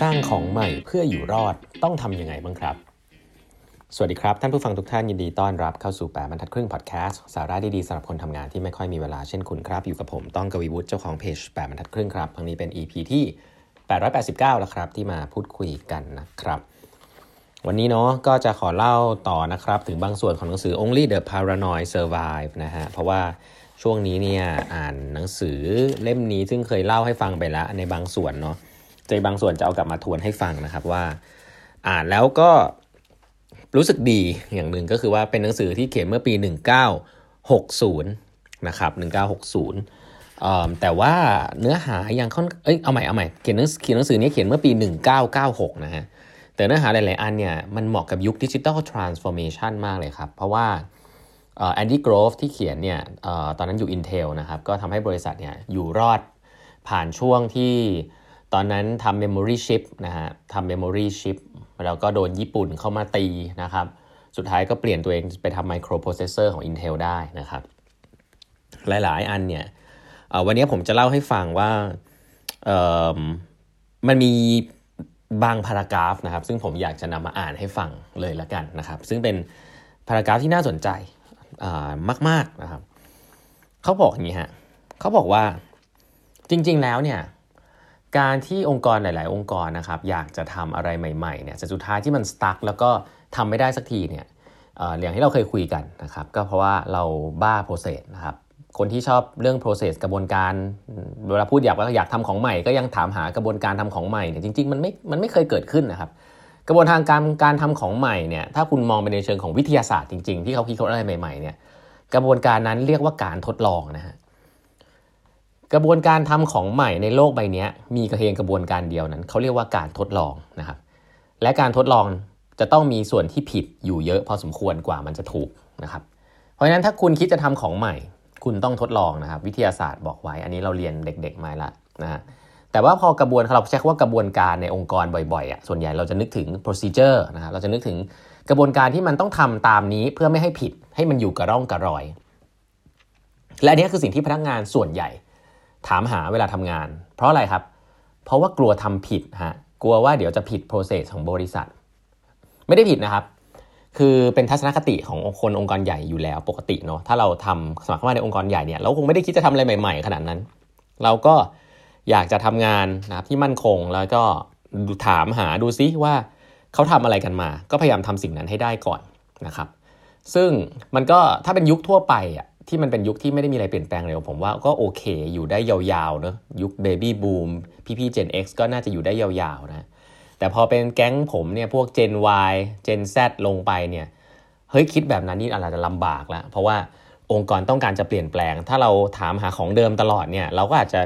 สร้างของใหม่เพื่ออยู่รอดต้องทำยังไงบ้างครับ สวัสดีครับ ท่านผู้ฟังทุกท่านยินดีต้อนรับเข้าสู่แปดบรรทัดครึ่งพอดแคสต์สาระดีๆสำหรับคนทำงานที่ไม่ค่อยมีเวลาเช่นคุณครับ อยู่กับผมต้องกวีวุฒิเจ้าของเพจแปดบรรทัดครึ่งครับครั้งนี้เป็น EP ที่ 889 แล้วครับ ที่มาพูดคุยกันนะครับวันนี้เนาะก็จะขอเล่าต่อนะครับ ถึงบางส่วนของหนังสือ Only the Paranoid Survive นะฮะเพราะว่าช่วงนี้เนี่ยอ่านหนังสือเล่มนี้ซึ่งเคยเล่าให้ฟังไปแล้วในบางส่วนเนาะ ใจบางส่วนจะเอากลับมาทวนให้ฟังนะครับว่า อ่านแล้วก็รู้สึกดีอย่างหนึ่งก็คือว่าเป็นหนังสือที่เขียนเมื่อปี 1960นะครับ1960แต่ว่าเนื้อหายังค่อนเอ้ยเอาใหม่เอาใหม่เขียนหนังเขียนหนังสือนี้เขียนเมื่อปี 1996นะฮะแต่เนื้อหาหลาย ๆ อันเนี่ยมันเหมาะกับยุคดิจิทัลทรานส์ฟอร์เมชันมากเลยครับ เพราะว่าแอนดี้กรอฟที่เขียนเนี่ยตอนนั้นอยู่ Intel นะครับก็ทำให้บริษัทเนี่ยอยู่รอดผ่านช่วงที่ ตอนนั้นทำ Memory Chip นะฮะทำ Memory Chip แล้วก็โดนญี่ปุ่นเข้ามาตีนะครับ สุดท้ายก็เปลี่ยนตัวเองไปทำ Microprocessor ของ Intel ได้นะครับ หลายๆ อันเนี่ยวันนี้ผมจะเล่าให้ฟังว่ามันมีบางพารากราฟนะครับ ซึ่งผมอยากจะนำมาอ่านให้ฟังเลยละกันนะครับ ซึ่งเป็นพารากราฟที่น่าสนใจมาก ๆนะครับเขาบอกอย่างนี้ฮะเขาบอกว่าจริง ๆ แล้วเนี่ย การที่องค์กรหลาย ๆ องค์กรนะครับอยากจะทำอะไรใหม่ๆเนี่ยสุดท้ายที่มันสตั๊กแล้วก็ทำไม่ได้สักทีเนี่ยอย่างที่เราเคยคุยกันนะครับก็เพราะว่าเราบ้าโปรเซสนะครับคนที่ชอบเรื่อง process กระบวนการเวลาพูดอยากว่าอยากทำของใหม่ ก็ยังถามหากระบวนการทำของใหม่เนี่ยจริง ๆ มันไม่มันไม่เคยเกิดขึ้นนะครับกระบวนการการการทำของใหม่เนี่ยถ้าคุณมองไปในเชิงของวิทยาศาสตร์จริง ๆ ที่เขาคิดค้นอะไรใหม่ๆเนี่ยกระบวนการนั้นเรียกว่าการทดลองนะฮะ กระบวนการทำของใหม่ในโลกใบนี้มีกระเพียงกระบวนการเดียวนั้นเขาเรียกว่าการทดลองนะครับ และการทดลองจะต้องมีส่วนที่ผิดอยู่เยอะพอสมควรกว่ามันจะถูกนะครับ เพราะฉะนั้นถ้าคุณคิดจะทำของใหม่ คุณต้องทดลองนะครับ วิทยาศาสตร์บอกไว้ อันนี้เราเรียนเด็ก ๆ มาละนะฮะแต่ว่าพอกระบวนเราใช้คำว่ากระบวนการในองค์กรบ่อยๆอะส่วนใหญ่เราจะนึกถึง procedure นะครับเราจะนึกถึงกระบวนการที่มันต้องทำตามนี้เพื่อไม่ให้ผิดให้มันอยู่กระร่องกระรอย และอันนี้คือสิ่งที่พนักงานส่วนใหญ่ ถามหาเวลาทำงาน เพราะอะไรครับ เพราะว่ากลัวทำผิดฮะกลัวว่าเดี๋ยวจะผิดโปรเซสของบริษัท ไม่ได้ผิดนะครับ คือเป็นทัศนคติของคนองค์กรใหญ่อยู่แล้วปกติเนาะถ้าเราทำสมัครเข้ามาในองค์กรใหญ่เนี่ยเราคงไม่ได้คิดจะทำอะไรใหม่ ๆ ขนาดนั้น เราก็อยากจะทำงานนะครับที่มั่นคงแล้วก็ถามหาดูซิว่าเขาทำอะไรกันมา ก็พยายามทำสิ่งนั้นให้ได้ก่อนนะครับ ซึ่งมันก็ถ้าเป็นยุคทั่วไปอะ ที่มันเป็นยุคที่ไม่ได้มีอะไรเปลี่ยนแปลงเร็วผมว่าก็โอเคอยู่ได้ยาวๆเนอะยุคเบบี้บูมพี่ๆ Gen X ก็น่าจะอยู่ได้ยาวๆนะแต่พอเป็นแก๊งผมเนี่ยพวก Gen Y Gen Z ลงไปเนี่ยเฮ้ยคิดแบบนั้นนี่อาจจะลำบากแล้วเพราะว่าองค์กรต้องการจะเปลี่ยนแปลง ถ้าเราถามหาของเดิมตลอดเนี่ยเราก็อาจจะ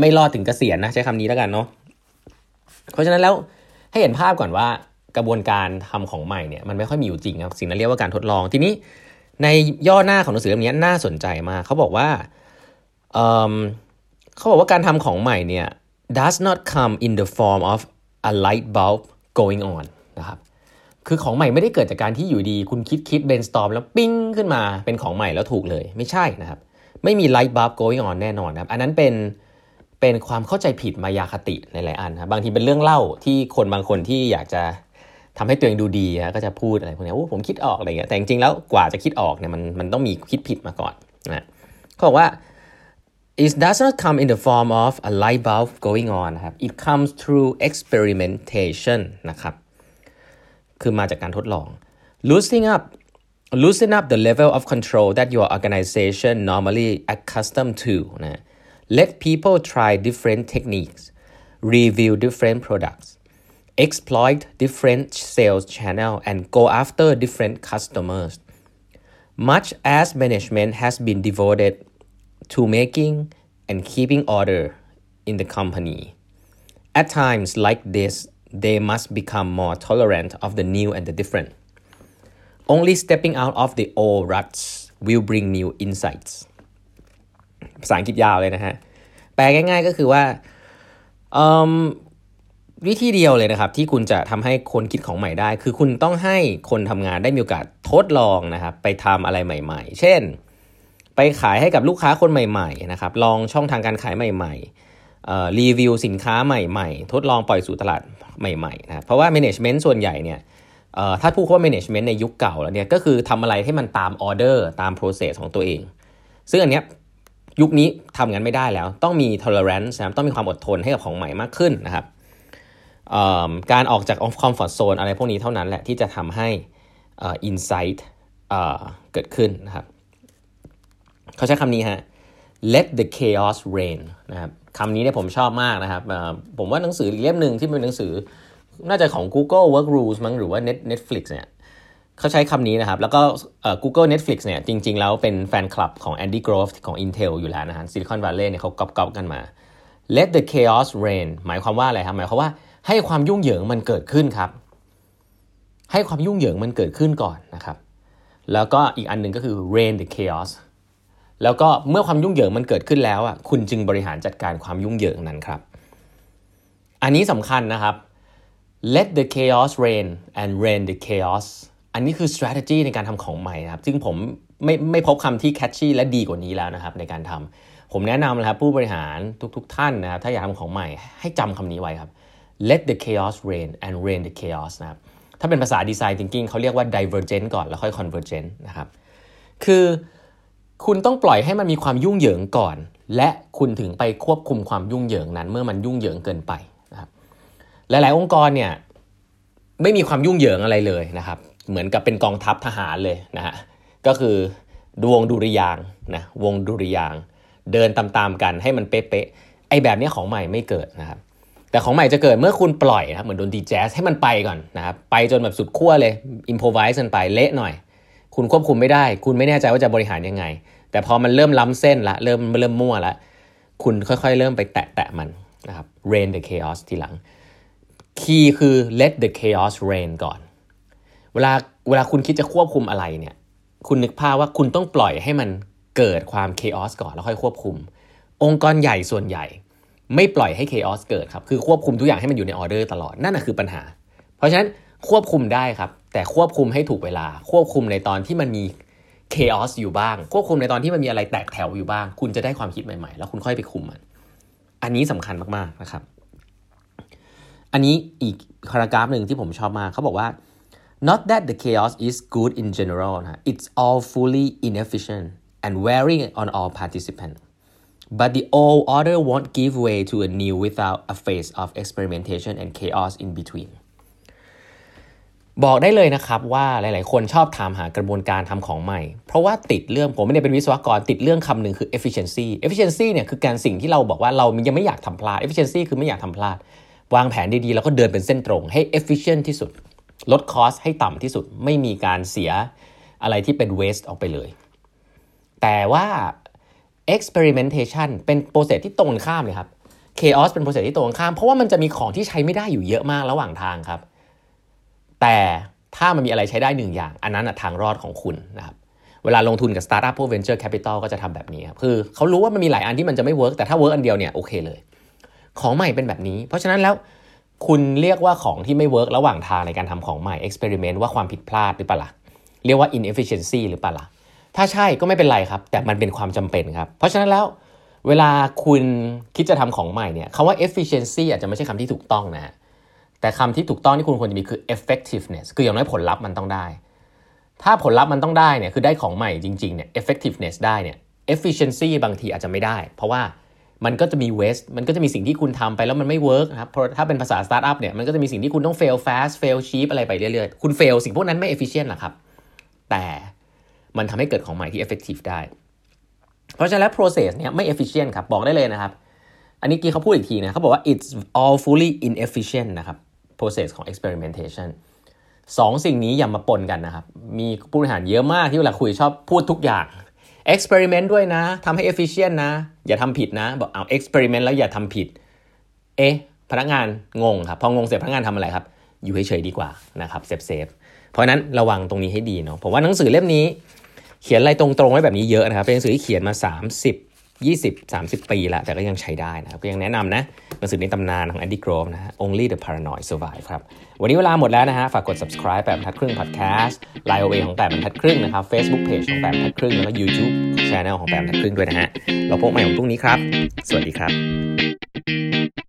ไม่รอดถึงเกษียณนะใช้คำนี้แล้วกันเนาะเพราะฉะนั้นแล้วให้เห็นภาพก่อนว่ากระบวนการทำของใหม่เนี่ยมันไม่ค่อยมีอยู่จริงครับสิ่งนั้นเรียกว่าการทดลองทีนี้ ในย่อหน้าของหนังสือเล่มนี้น่าสนใจมากเขาบอกว่าเเขาบอกว่าการทำของใหม่เนี่ย does not come in the form of a light bulb going on นะครับคือของใหม่ไม่ได้เกิดจากการที่อยู่ดี คุณคิดคิด brainstorm แล้วปิ้งขึ้นมาเป็นของใหม่แล้วถูกเลย ไม่ใช่นะครับ ไม่มี light bulb going on แน่นอนครับ อันนั้นเป็นเป็นความเข้าใจผิดมายาคติในหลายอันครับบางทีเป็นเรื่องเล่าที่คนบางคนที่อยากจะ ทำให้ตัวเองดูดีก็จะพูดอะไรพวกนี้โอ้ผมคิดออกอะไรเงี้ยแต่จริงๆแล้วกว่าจะคิดออกเนี่ยมันมันต้องมีคิดผิดมาก่อนนะเขาบอกว่า it does not come in the form of a light bulb going on นะครับ it comes through experimentation นะครับ คือมาจากการทดลอง loosening up loosen up the level of control that your organization normally accustomed to นะ let people try different techniques review different products exploit different sales channel and go after different customers. Much as management has been devoted to making and keeping order in the company. At times like this, they must become more tolerant of the new and the different. Only stepping out of the old ruts will bring new insights ภาษาอังกฤษยาวเลยนะฮะ แปลง่ายๆก็คือว่า วิธีเดียวเลยนะครับ ที่คุณจะทำให้คนคิดของใหม่ได้ คือคุณต้องให้คนทำงานได้มีโอกาสทดลองนะครับ ไปทำอะไรใหม่ ๆ เช่น ไปขายให้กับลูกค้าคนใหม่ๆนะครับ ลองช่องทางการขายใหม่ๆรีวิวสินค้าใหม่ๆ ทดลองปล่อยสู่ตลาดใหม่ๆนะเพราะว่า management ส่วนใหญ่เนี่ยถ้าพูดว่า management ในยุคเก่าแล้วเนี่ยก็คือทำอะไรให้มันตามออเดอร์ตาม process ของตัวเอง ซึ่งอันเนี้ยยุคนี้ทำงั้นไม่ได้แล้ว ต้องมี tolerance นะต้องมีความอดทนให้กับของใหม่มากขึ้นนะครับ การออกจาก comfort zone อะไรพวกนี้เท่านั้นแหละที่จะทำให้ insight เกิดขึ้นนะครับเขาใช้คำนี้ฮะ let the chaos reign นะครับคำนี้เนี่ยผมชอบมากนะครับผมว่าหนังสือเล่มหนึ่งที่เป็นหนังสือ น่าจะของ Google Work Rules มั้งหรือว่า Net Netflix เนี่ยเขาใช้คำนี้นะครับ แล้วก็ Google Netflix เนี่ยจริง ๆ แล้วเป็นแฟนคลับของ Andy Grove ของ Intel อยู่แล้วนะฮะ Silicon Valley เนี่ยเขาก๊อปๆกันมา let the chaos reign หมายความว่าอะไรครับหมายความว่า ให้ความยุ่งเหยิงมันเกิดขึ้นครับ ให้ความยุ่งเหยิงมันเกิดขึ้นก่อนนะครับ แล้วก็อีกอันหนึ่งก็คือ reign the chaos แล้วก็เมื่อความยุ่งเหยิงมันเกิดขึ้นแล้วอะคุณจึงบริหารจัดการความยุ่งเหยิงนั้นครับ อันนี้สำคัญนะครับ let the chaos reign and reign the chaos อันนี้คือ strategy ในการทำของใหม่นะครับ ซึ่งผมไม่ไม่พบคำที่ catchy และดีกว่านี้แล้วนะครับ ในการทำผมแนะนำนะครับผู้บริหารทุกๆทท่านนะครับถ้าอยากทำของใหม่ให้จำคำนี้ไว้ครับ let the chaos reign and reign the chaos นะครับถ้าเป็นภาษา design thinking เขาเรียกว่า divergent ก่อนแล้วค่อย convergent นะครับคือคุณต้องปล่อยให้มันมีความยุ่งเหยิงก่อน และคุณถึงไปควบคุมความยุ่งเหยิงนั้น เมื่อมันยุ่งเหยิงเกินไปนะครับหลาย ๆ องค์กรเนี่ยไม่มีความยุ่งเหยิงอะไรเลยนะครับเหมือนกับเป็นกองทัพทหารเลยนะฮะก็คือดวงดุริยางนะวงดุริยาง เดินตามๆกันให้มันเป๊ะๆไอ้แบบนี้ของใหม่ไม่เกิดนะครับ แต่ของใหม่จะเกิดเมื่อคุณปล่อยนะเหมือนดนตรีแจ๊สให้มันไปก่อนนะครับไปจนแบบสุดขั้วเลยอินโพไวส์กันไปเละหน่อย คุณควบคุมไม่ได้ คุณไม่แน่ใจว่าจะบริหารยังไง แต่พอมันเริ่มล้ำเส้นละเริ่มเริ่มมั่วละคุณค่อยๆ เริ่มไปแตะแตะมันนะครับ rain the chaos ทีหลังคีย์คือ let the chaos rain ก่อน เวลาเวลาคุณคิดจะควบคุมอะไรเนี่ย คุณนึกภาพว่าคุณต้องปล่อยให้มันเกิดความ chaos ก่อนแล้วค่อยควบคุม องค์กรใหญ่ส่วนใหญ่ ไม่ปล่อยให้ chaos เกิดครับ คือควบคุมทุกอย่างให้มันอยู่ในออเดอร์ตลอด นั่นคือปัญหา เพราะฉะนั้นควบคุมได้ครับ แต่ควบคุมให้ถูกเวลา ควบคุมในตอนที่มันมี chaos อยู่บ้าง ควบคุมในตอนที่มันมีอะไรแตกแถวอยู่บ้าง คุณจะได้ความคิดใหม่ๆ แล้วคุณค่อยไปคุมมัน อันนี้สำคัญมากๆนะครับ อันนี้อีกพารากราฟหนึ่งที่ผมชอบมากเขาบอกว่า not that the chaos is good in general นะ it's all fully inefficient and wearing on all participants but the old order won't give way to a new without a phase of experimentation and chaos in between บอกได้เลยนะครับว่าหลาย ๆ คนชอบถามหากระบวนการทำของใหม่ เพราะว่าติดเรื่องผมไม่ได้เป็นวิศวกรติดเรื่องคำหนึ่งคือ efficiency efficiency เนี่ยคือการสิ่งที่เราบอกว่าเรายังไม่อยากทำพลาด efficiency คือไม่อยากทำพลาด วางแผนดี ๆ แล้วก็เดินเป็นเส้นตรงให้ efficient ที่สุด ลด cost ให้ต่ำที่สุดไม่มีการเสียอะไรที่เป็น waste ออกไปเลย แต่ว่า experimentation เป็น process ที่ตรงข้ามเลยครับ chaos เป็น process ที่ตรงข้าม เพราะว่ามันจะมีของที่ใช้ไม่ได้อยู่เยอะมากระหว่างทางครับ แต่ถ้ามันมีอะไรใช้ได้หนึ่งอย่าง อันนั้นทางรอดของคุณนะครับเวลาลงทุนกับสตาร์ทอัพพวก venture capital ก็จะทำแบบนี้ครับคือเขารู้ว่ามันมีหลายอันที่มันจะไม่ work แต่ถ้า work อันเดียวเนี่ยโอเคเลย ของใหม่เป็นแบบนี้ เพราะฉะนั้นแล้วคุณเรียกว่าของที่ไม่เวิร์กระหว่างทางในการทำของใหม่ experiment ว่าความผิดพลาดหรือเปล่าล่ะเรียกว่า inefficiency หรือเปล่าล่ะ ถ้าใช่ก็ไม่เป็นไรครับ แต่มันเป็นความจำเป็นครับ เพราะฉะนั้นแล้วเวลาคุณคิดจะทำของใหม่เนี่ยคำว่า efficiency อาจจะไม่ใช่คำที่ถูกต้องนะ แต่คำที่ถูกต้องที่คุณควรจะมีคือ effectiveness คืออย่างน้อยผลลัพธ์มันต้องได้ ถ้าผลลัพธ์มันต้องได้เนี่ยคือได้ของใหม่จริงๆเนี่ย effectiveness ได้เนี่ย efficiency บางทีอาจจะไม่ได้ เพราะว่ามันก็จะมี waste มันก็จะมีสิ่งที่คุณทำไปแล้วมันไม่ work นะครับเพราะถ้าเป็นภาษา startup เนี่ยมันก็จะมีสิ่งที่คุณต้อง fail fast fail cheap อะไรไปเรื่อยๆ คุณ fail สิ่งพวกนั้นไม่ efficient หรอกครับ แต่ มันทำให้เกิดของใหม่ที่ effective ได้ เพราะฉะนั้น process เนี่ยไม่ efficient ครับ บอกได้เลยนะครับ อันนี้กีเขาพูดอีกทีนะเขาบอกว่า it's all fully inefficient นะครับ process ของ experimentation สองสิ่งนี้อย่ามาปนกันนะครับ มีผู้บริหารเยอะมากที่เวลาคุยชอบพูดทุกอย่าง experiment ด้วยนะทำให้ efficient นะ อย่าทำผิดนะ บอกเอา experiment แล้วอย่าทำผิด เอ๊ะ พนักงานงงครับ พองงเสร็จพนักงานทำอะไรครับ อยู่เฉยๆดีกว่านะครับ safe safe เพราะนั้นระวังตรงนี้ให้ดีเนาะผมว่าหนังสือเล่มนี้ เขียนอะไรตรงๆไว้แบบนี้เยอะนะครับ เป็นหนังสือที่เขียนมา 30 20-30 ปีแล้วแต่ก็ยังใช้ได้นะครับ ก็ยังแนะนำนะหนังสือในตำนานของ Andy Grove นะฮะ Only the Paranoid Survive ครับ วันนี้เวลาหมดแล้วนะฮะ ฝากกด subscribe แบบทัดครึ่ง podcast Line OA ของแบบบรรทัดครึ่งนะครับ Facebook Page ของแบบบรรทัดครึ่ง แล้วก็ YouTube Channel ของแบบบรรทัดครึ่งด้วยนะฮะ เราพบใหม่ของพรุ่งนี้ครับ สวัสดีครับ Thank you.